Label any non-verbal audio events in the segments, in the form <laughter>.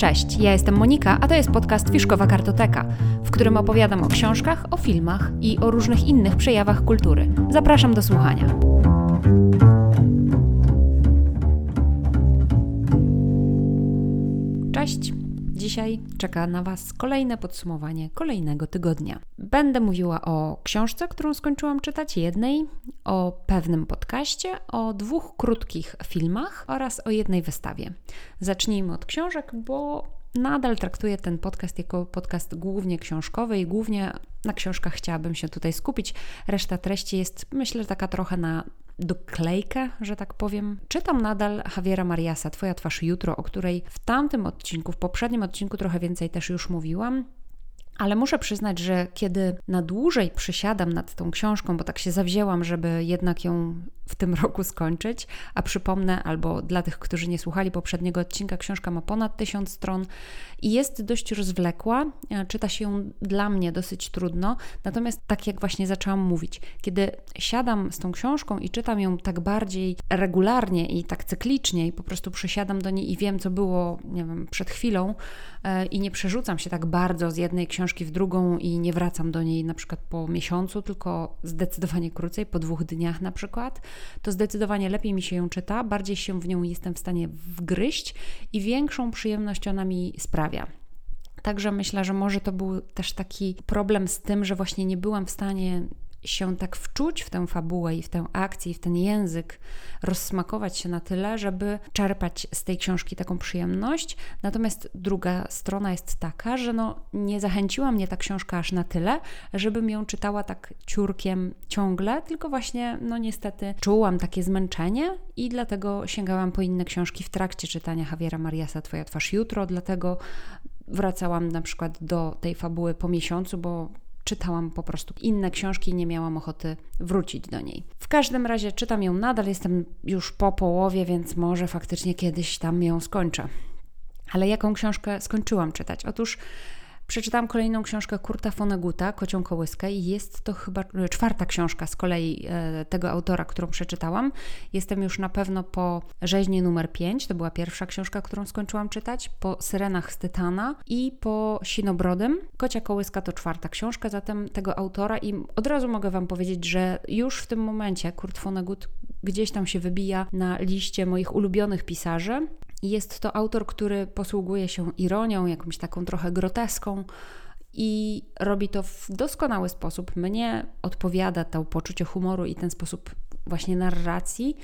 Cześć, ja jestem Monika, a to jest podcast Fiszkowa Kartoteka, w którym opowiadam o książkach, o filmach i o różnych innych przejawach kultury. Zapraszam do słuchania. Cześć. Dzisiaj czeka na Was kolejne podsumowanie kolejnego tygodnia. Będę mówiła o książce, którą skończyłam czytać, jednej, o pewnym podcaście, o dwóch krótkich filmach oraz o jednej wystawie. Zacznijmy od książek, bo nadal traktuję ten podcast jako podcast głównie książkowy i głównie na książkach chciałabym się tutaj skupić. Reszta treści jest, myślę, taka trochę na doklejkę, że tak powiem. Czytam nadal Javiera Mariasa, Twoja twarz jutro, o której w tamtym odcinku, w poprzednim odcinku trochę więcej też już mówiłam. Ale muszę przyznać, że kiedy na dłużej przysiadam nad tą książką, bo tak się zawzięłam, żeby jednak ją w tym <laughs> roku skończyć, a przypomnę, albo dla tych, którzy nie słuchali poprzedniego odcinka, książka ma ponad tysiąc stron i jest dość rozwlekła. E, czyta się ją dla mnie dosyć trudno, natomiast tak jak właśnie zaczęłam mówić, kiedy siadam z tą książką i czytam ją tak bardziej regularnie i tak cyklicznie i po prostu przysiadam do niej i wiem, co było, nie wiem, przed chwilą e, i nie przerzucam się tak bardzo z jednej książki w drugą i nie wracam do niej na przykład po miesiącu, tylko zdecydowanie krócej, po dwóch dniach na przykład, to zdecydowanie lepiej mi się ją czyta, bardziej się w nią jestem w stanie wgryźć i większą przyjemność ona mi sprawia. Także myślę, że może to był też taki problem z tym, że właśnie nie byłam w stanie się tak wczuć w tę fabułę i w tę akcję i w ten język, rozsmakować się na tyle, żeby czerpać z tej książki taką przyjemność. Natomiast druga strona jest taka, że no, nie zachęciła mnie ta książka aż na tyle, żebym ją czytała tak ciurkiem ciągle, tylko właśnie, no niestety, czułam takie zmęczenie i dlatego sięgałam po inne książki w trakcie czytania Javiera Mariasa Twoja twarz jutro, dlatego wracałam na przykład do tej fabuły po miesiącu, bo czytałam po prostu inne książki i nie miałam ochoty wrócić do niej. W każdym razie czytam ją nadal, jestem już po połowie, więc może faktycznie kiedyś tam ją skończę. Ale jaką książkę skończyłam czytać? Otóż Przeczytałam kolejną książkę Kurta Foneguta, Kocią Kołyskę i jest to chyba e, czwarta książka z kolei e, tego autora, którą przeczytałam. Jestem już na pewno po rzeźni numer 5, to była pierwsza książka, którą skończyłam czytać, po Syrenach z Tytana i po Sinobrodem. Kocia Kołyska to czwarta książka, zatem tego autora i od razu mogę Wam powiedzieć, że już w tym momencie Kurt Vonnegut gdzieś tam się wybija na liście moich ulubionych pisarzy. Jest to autor, który posługuje się ironią, jakąś taką trochę groteską i robi to w doskonały sposób. Mnie odpowiada to poczucie humoru i ten sposób właśnie narracji.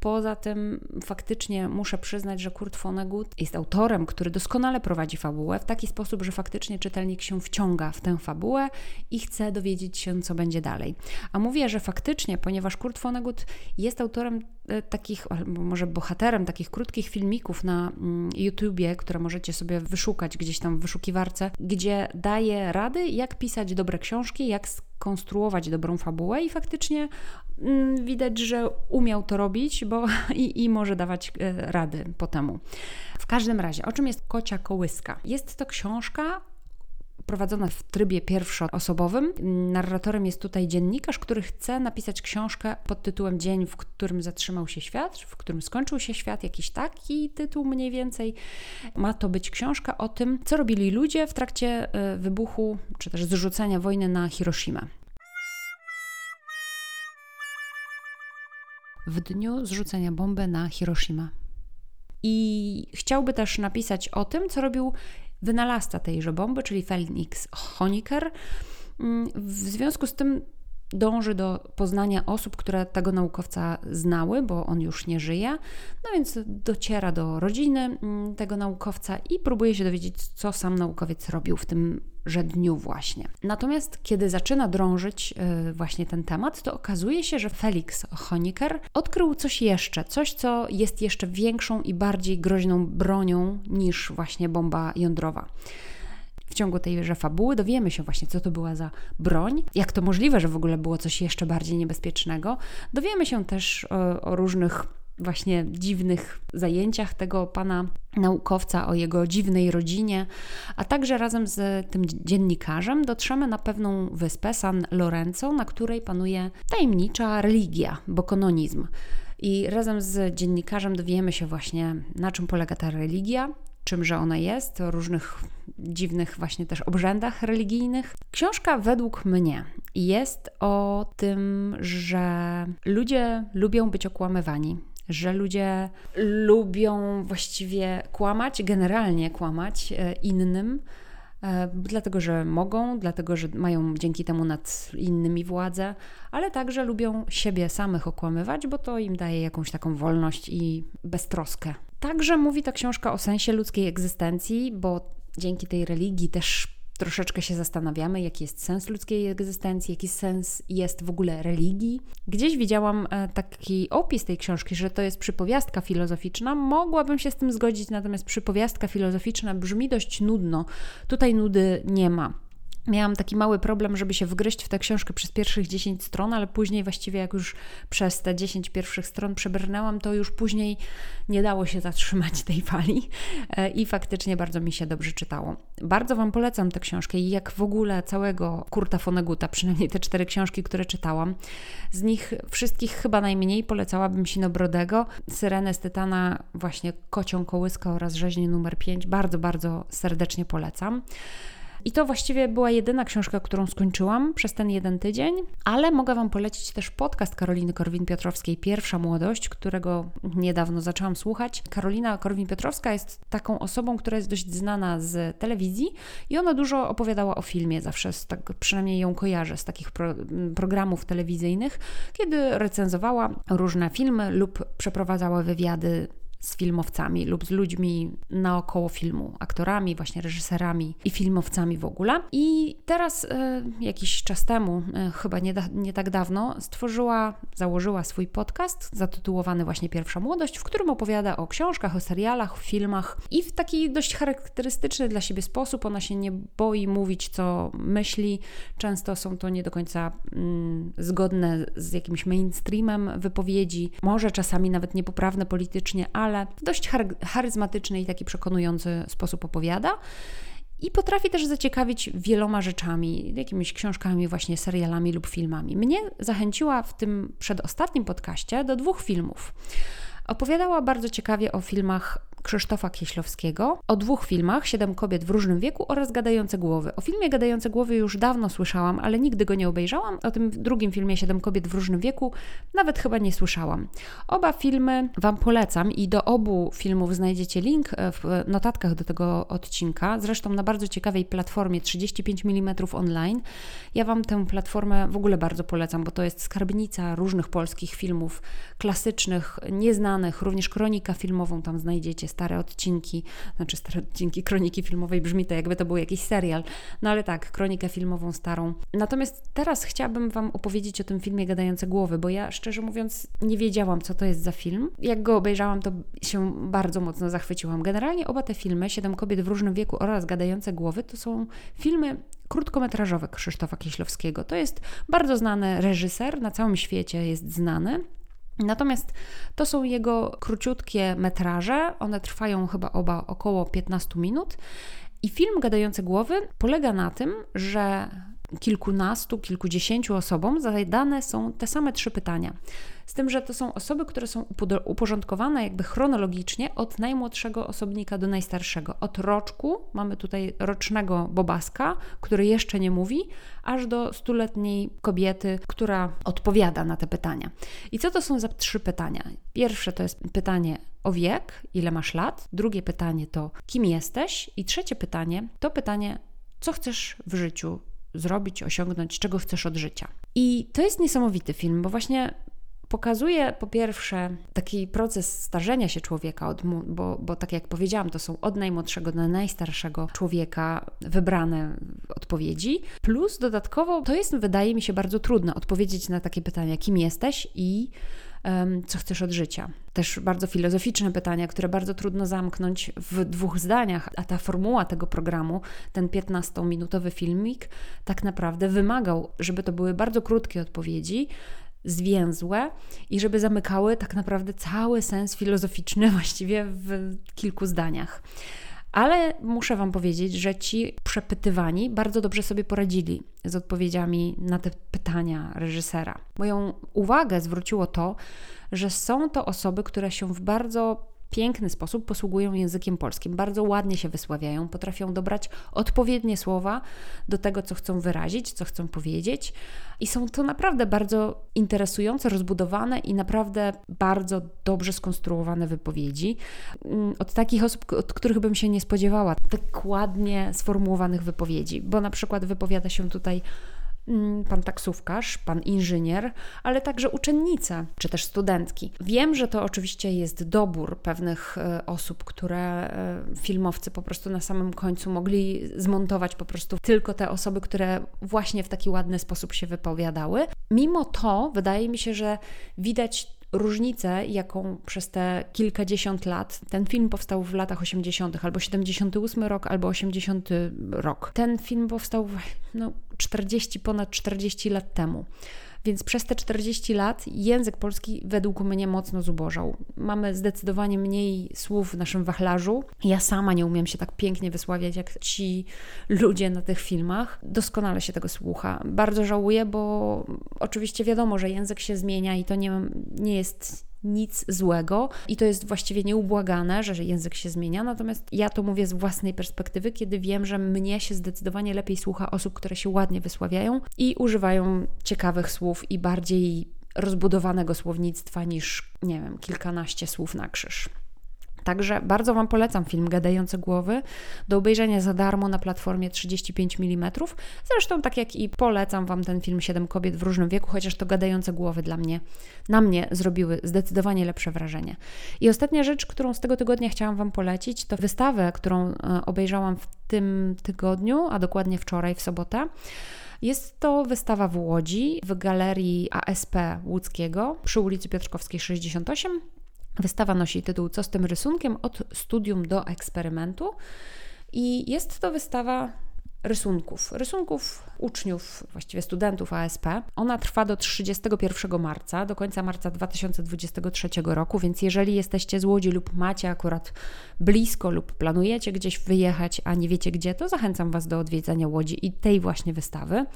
Poza tym faktycznie muszę przyznać, że Kurt Vonnegut jest autorem, który doskonale prowadzi fabułę w taki sposób, że faktycznie czytelnik się wciąga w tę fabułę i chce dowiedzieć się, co będzie dalej. A mówię, że faktycznie, ponieważ Kurt Vonnegut jest autorem e, takich, albo może bohaterem takich krótkich filmików na mm, YouTubie, które możecie sobie wyszukać gdzieś tam w wyszukiwarce, gdzie daje rady, jak pisać dobre książki, jak konstruować dobrą fabułę i faktycznie mm, widać, że umiał to robić, bo i, i może dawać e, rady po temu. W każdym razie, o czym jest Kocia Kołyska? Jest to książka prowadzona w trybie pierwszoosobowym. Narratorem jest tutaj dziennikarz, który chce napisać książkę pod tytułem Dzień, w którym zatrzymał się świat, w którym skończył się świat, jakiś taki tytuł mniej więcej. Ma to być książka o tym, co robili ludzie w trakcie e, wybuchu czy też zrzucenia wojny na Hiroshima. W dniu zrzucenia bomby na Hiroshima. I chciałby też napisać o tym, co robił wynalazca tejże bomby, czyli Felix Honecker. Mm, w związku z tym dąży do poznania osób, które tego naukowca znały, bo on już nie żyje. No więc dociera do rodziny mm, tego naukowca i próbuje się dowiedzieć, co sam naukowiec robił w tym że dniu właśnie. Natomiast kiedy zaczyna drążyć yy, właśnie ten temat, to okazuje się, że Felix Honecker odkrył coś jeszcze, coś, co jest jeszcze większą i bardziej groźną bronią niż właśnie bomba jądrowa. W ciągu tejże fabuły dowiemy się właśnie, co to była za broń, jak to możliwe, że w ogóle było coś jeszcze bardziej niebezpiecznego. Dowiemy się też o, o różnych właśnie dziwnych zajęciach tego pana naukowca, o jego dziwnej rodzinie, a także razem z tym dziennikarzem dotrzemy na pewną wyspę San Lorenzo, na której panuje tajemnicza religia, bokononizm. I razem z dziennikarzem dowiemy się właśnie, na czym polega ta religia, czymże ona jest, o różnych dziwnych właśnie też obrzędach religijnych. Książka według mnie jest o tym, że ludzie lubią być okłamywani, że ludzie lubią właściwie kłamać, generalnie kłamać e, innym, e, dlatego że mogą, dlatego że mają dzięki temu nad innymi władzę, ale także lubią siebie samych okłamywać, bo to im daje jakąś taką wolność i beztroskę. Także mówi ta książka o sensie ludzkiej egzystencji, bo dzięki tej religii też troszeczkę się zastanawiamy, jaki jest sens ludzkiej egzystencji, jaki sens jest w ogóle religii. Gdzieś widziałam e, taki opis tej książki, że to jest przypowiastka filozoficzna. Mogłabym się z tym zgodzić, natomiast przypowiastka filozoficzna brzmi dość nudno. Tutaj nudy nie ma. Miałam taki mały problem, żeby się wgryźć w tę książkę przez pierwszych 10 stron, ale później właściwie jak już przez te 10 pierwszych stron przebrnęłam, to już później nie dało się zatrzymać <laughs> tej fali e, i faktycznie bardzo mi się dobrze czytało. Bardzo Wam polecam tę książkę i jak w ogóle całego Kurta Foneguta, <laughs> przynajmniej te cztery książki, które czytałam. Z nich wszystkich chyba najmniej polecałabym Sinobrodego, Syrenę z Tytana, właśnie Kocią Kołyska oraz Rzeźnię numer 5. Bardzo, bardzo serdecznie polecam. I to właściwie była jedyna książka, którą skończyłam przez ten jeden tydzień, ale mogę Wam polecić też podcast Karoliny Korwin-Piotrowskiej Pierwsza Młodość, którego niedawno zaczęłam słuchać. Karolina Korwin-Piotrowska jest taką osobą, która jest dość znana z telewizji i ona dużo opowiadała o filmie, zawsze tak, przynajmniej ją kojarzę z takich pro, programów telewizyjnych, kiedy recenzowała różne filmy lub przeprowadzała wywiady z filmowcami lub z ludźmi naokoło filmu, aktorami, właśnie reżyserami i filmowcami w ogóle. I teraz, e, jakiś czas temu, e, chyba nie, da, nie tak dawno, stworzyła, założyła swój podcast zatytułowany właśnie Pierwsza Młodość, w którym opowiada o książkach, o serialach, filmach i w taki dość charakterystyczny dla siebie sposób. Ona się nie boi mówić, co myśli. Często są to nie do końca mm, zgodne z jakimś mainstreamem wypowiedzi, może czasami nawet niepoprawne politycznie, ale ale w dość charyzmatyczny i taki przekonujący sposób opowiada. I potrafi też zaciekawić wieloma rzeczami, jakimiś książkami, właśnie serialami lub filmami. Mnie zachęciła w tym przedostatnim podcaście do dwóch filmów. Opowiadała bardzo ciekawie o filmach Krzysztofa Kieślowskiego o dwóch filmach, Siedem kobiet w różnym wieku oraz Gadające głowy. O filmie Gadające głowy już dawno słyszałam, ale nigdy go nie obejrzałam. O tym drugim filmie Siedem kobiet w różnym wieku nawet chyba nie słyszałam. Oba filmy Wam polecam i do obu filmów znajdziecie link w notatkach do tego odcinka, zresztą na bardzo ciekawej platformie 35 mm online. Ja Wam tę platformę w ogóle bardzo polecam, bo to jest skarbnica różnych polskich filmów klasycznych, nieznanych, również kronika filmową tam znajdziecie stare odcinki, znaczy stare odcinki kroniki filmowej, brzmi to jakby to był jakiś serial, no ale tak, kronikę filmową starą. Natomiast teraz chciałabym Wam opowiedzieć o tym filmie Gadające Głowy, bo ja szczerze mówiąc nie wiedziałam, co to jest za film. Jak go obejrzałam, to się bardzo mocno zachwyciłam. Generalnie oba te filmy, Siedem kobiet w różnym wieku oraz Gadające Głowy, to są filmy krótkometrażowe Krzysztofa Kieślowskiego. To jest bardzo znany reżyser, na całym świecie jest znany. Natomiast to są jego króciutkie metraże, one trwają chyba oba około 15 minut. I film Gadające Głowy polega na tym, że kilkunastu, kilkudziesięciu osobom zadane są te same trzy pytania. Z tym, że to są osoby, które są uporządkowane jakby chronologicznie od najmłodszego osobnika do najstarszego. Od roczku, mamy tutaj rocznego bobaska, który jeszcze nie mówi, aż do stuletniej kobiety, która odpowiada na te pytania. I co to są za trzy pytania? Pierwsze to jest pytanie o wiek, ile masz lat. Drugie pytanie to kim jesteś. I trzecie pytanie to pytanie, co chcesz w życiu zrobić, osiągnąć, czego chcesz od życia. I to jest niesamowity film, bo właśnie pokazuje po pierwsze taki proces starzenia się człowieka, od, bo, bo tak jak powiedziałam, to są od najmłodszego do najstarszego człowieka wybrane odpowiedzi, plus dodatkowo to jest, wydaje mi się, bardzo trudne odpowiedzieć na takie pytania, kim jesteś i co chcesz od życia. Też bardzo filozoficzne pytania, które bardzo trudno zamknąć w dwóch zdaniach, a ta formuła tego programu, ten 15-minutowy filmik, tak naprawdę wymagał, żeby to były bardzo krótkie odpowiedzi, zwięzłe i żeby zamykały tak naprawdę cały sens filozoficzny <laughs> właściwie w kilku zdaniach. Ale muszę Wam powiedzieć, że ci przepytywani bardzo dobrze sobie poradzili z odpowiedziami na te pytania reżysera. Moją uwagę zwróciło to, że są to osoby, które się w bardzo piękny sposób posługują językiem polskim. Bardzo ładnie się wysławiają, potrafią dobrać odpowiednie słowa do tego, co chcą wyrazić, co chcą powiedzieć. I są to naprawdę bardzo interesujące, rozbudowane i naprawdę bardzo dobrze skonstruowane wypowiedzi. Mm, od takich osób, od których bym się nie spodziewała, tak ładnie sformułowanych wypowiedzi, bo na przykład wypowiada się tutaj pan taksówkarz, pan inżynier, ale także uczennice czy też studentki. Wiem, że to oczywiście jest dobór pewnych e, osób, które e, filmowcy po prostu na samym końcu mogli zmontować po prostu tylko te osoby, które właśnie w taki ładny sposób się wypowiadały. Mimo to wydaje mi się, że widać różnicę, jaką przez te kilkadziesiąt lat, ten film powstał w latach 80., albo 78 rok, albo 80 rok. Ten film powstał no, 40, ponad 40 lat temu. Więc przez te 40 lat język polski według mnie mocno zubożał. Mamy zdecydowanie mniej słów w naszym wachlarzu. Ja sama nie umiem się tak pięknie wysławiać jak ci ludzie na tych filmach. Doskonale się tego słucha. Bardzo żałuję, bo oczywiście wiadomo, że język się zmienia i to nie, nie jest nic złego i to jest właściwie nieubłagane, że język się zmienia. Natomiast ja to mówię z własnej perspektywy, kiedy wiem, że mnie się zdecydowanie lepiej słucha osób, które się ładnie wysławiają i używają ciekawych słów i bardziej rozbudowanego słownictwa niż, nie wiem, kilkanaście słów na krzyż. Także bardzo Wam polecam film Gadające Głowy do obejrzenia za darmo na platformie 35 mm. Zresztą tak jak i polecam Wam ten film 7 kobiet w różnym wieku, chociaż to Gadające Głowy dla mnie, na mnie zrobiły zdecydowanie lepsze wrażenie. I ostatnia rzecz, którą z tego tygodnia chciałam Wam polecić, to wystawę, którą e, obejrzałam w tym tygodniu, a dokładnie wczoraj w sobotę. Jest to wystawa w Łodzi w galerii ASP Łódzkiego przy ulicy Piotrkowskiej 68. Wystawa nosi tytuł Co z tym rysunkiem? Od studium do eksperymentu. I jest to wystawa rysunków, rysunków uczniów, właściwie studentów ASP. Ona trwa do 31 marca, do końca marca 2023 roku, więc jeżeli jesteście z Łodzi lub macie akurat blisko lub planujecie gdzieś wyjechać, a nie wiecie gdzie, to zachęcam Was do odwiedzania Łodzi i tej właśnie wystawy.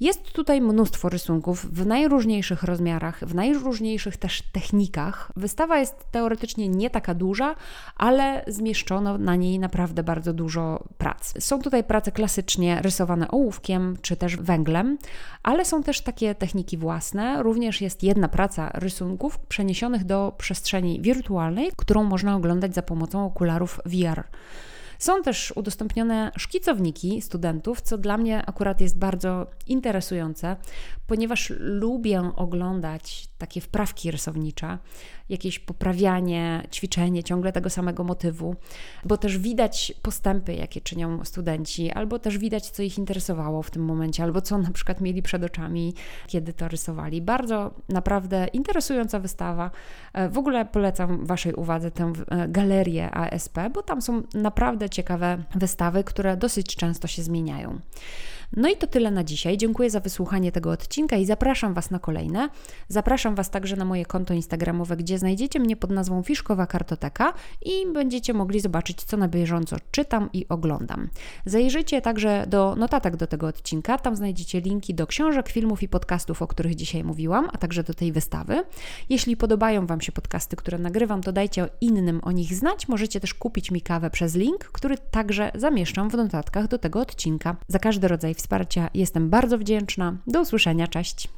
Jest tutaj mnóstwo rysunków w najróżniejszych rozmiarach, w najróżniejszych też technikach. Wystawa jest teoretycznie nie taka duża, ale zmieszczono na niej naprawdę bardzo dużo prac. Są tutaj prace klasycznie rysowane ołówkiem czy też węglem, ale są też takie techniki własne. Również jest jedna praca rysunków przeniesionych do przestrzeni wirtualnej, którą można oglądać za pomocą okularów VR. Są też udostępnione szkicowniki studentów, co dla mnie akurat jest bardzo interesujące, ponieważ lubię oglądać takie wprawki rysownicze, jakieś poprawianie, ćwiczenie ciągle tego samego motywu, bo też widać postępy, jakie czynią studenci, albo też widać, co ich interesowało w tym momencie, albo co na przykład mieli przed oczami, kiedy to rysowali. Bardzo naprawdę interesująca wystawa. E, w ogóle polecam Waszej uwadze tę e, galerię ASP, bo tam są naprawdę ciekawe wystawy, które dosyć często się zmieniają. No i to tyle na dzisiaj. Dziękuję za wysłuchanie tego odcinka i zapraszam Was na kolejne. Zapraszam Was także na moje konto Instagramowe, gdzie znajdziecie mnie pod nazwą Fiszkowa Kartoteka i będziecie mogli zobaczyć, co na bieżąco czytam i oglądam. Zajrzyjcie także do notatek do tego odcinka. Tam znajdziecie linki do książek, filmów i podcastów, o których dzisiaj mówiłam, a także do tej wystawy. Jeśli podobają Wam się podcasty, które nagrywam, to dajcie innym o nich znać. Możecie też kupić mi kawę przez link, który także zamieszczam w notatkach do tego odcinka. Za każdy rodzaj wsparcia. Jestem bardzo wdzięczna. Do usłyszenia, cześć!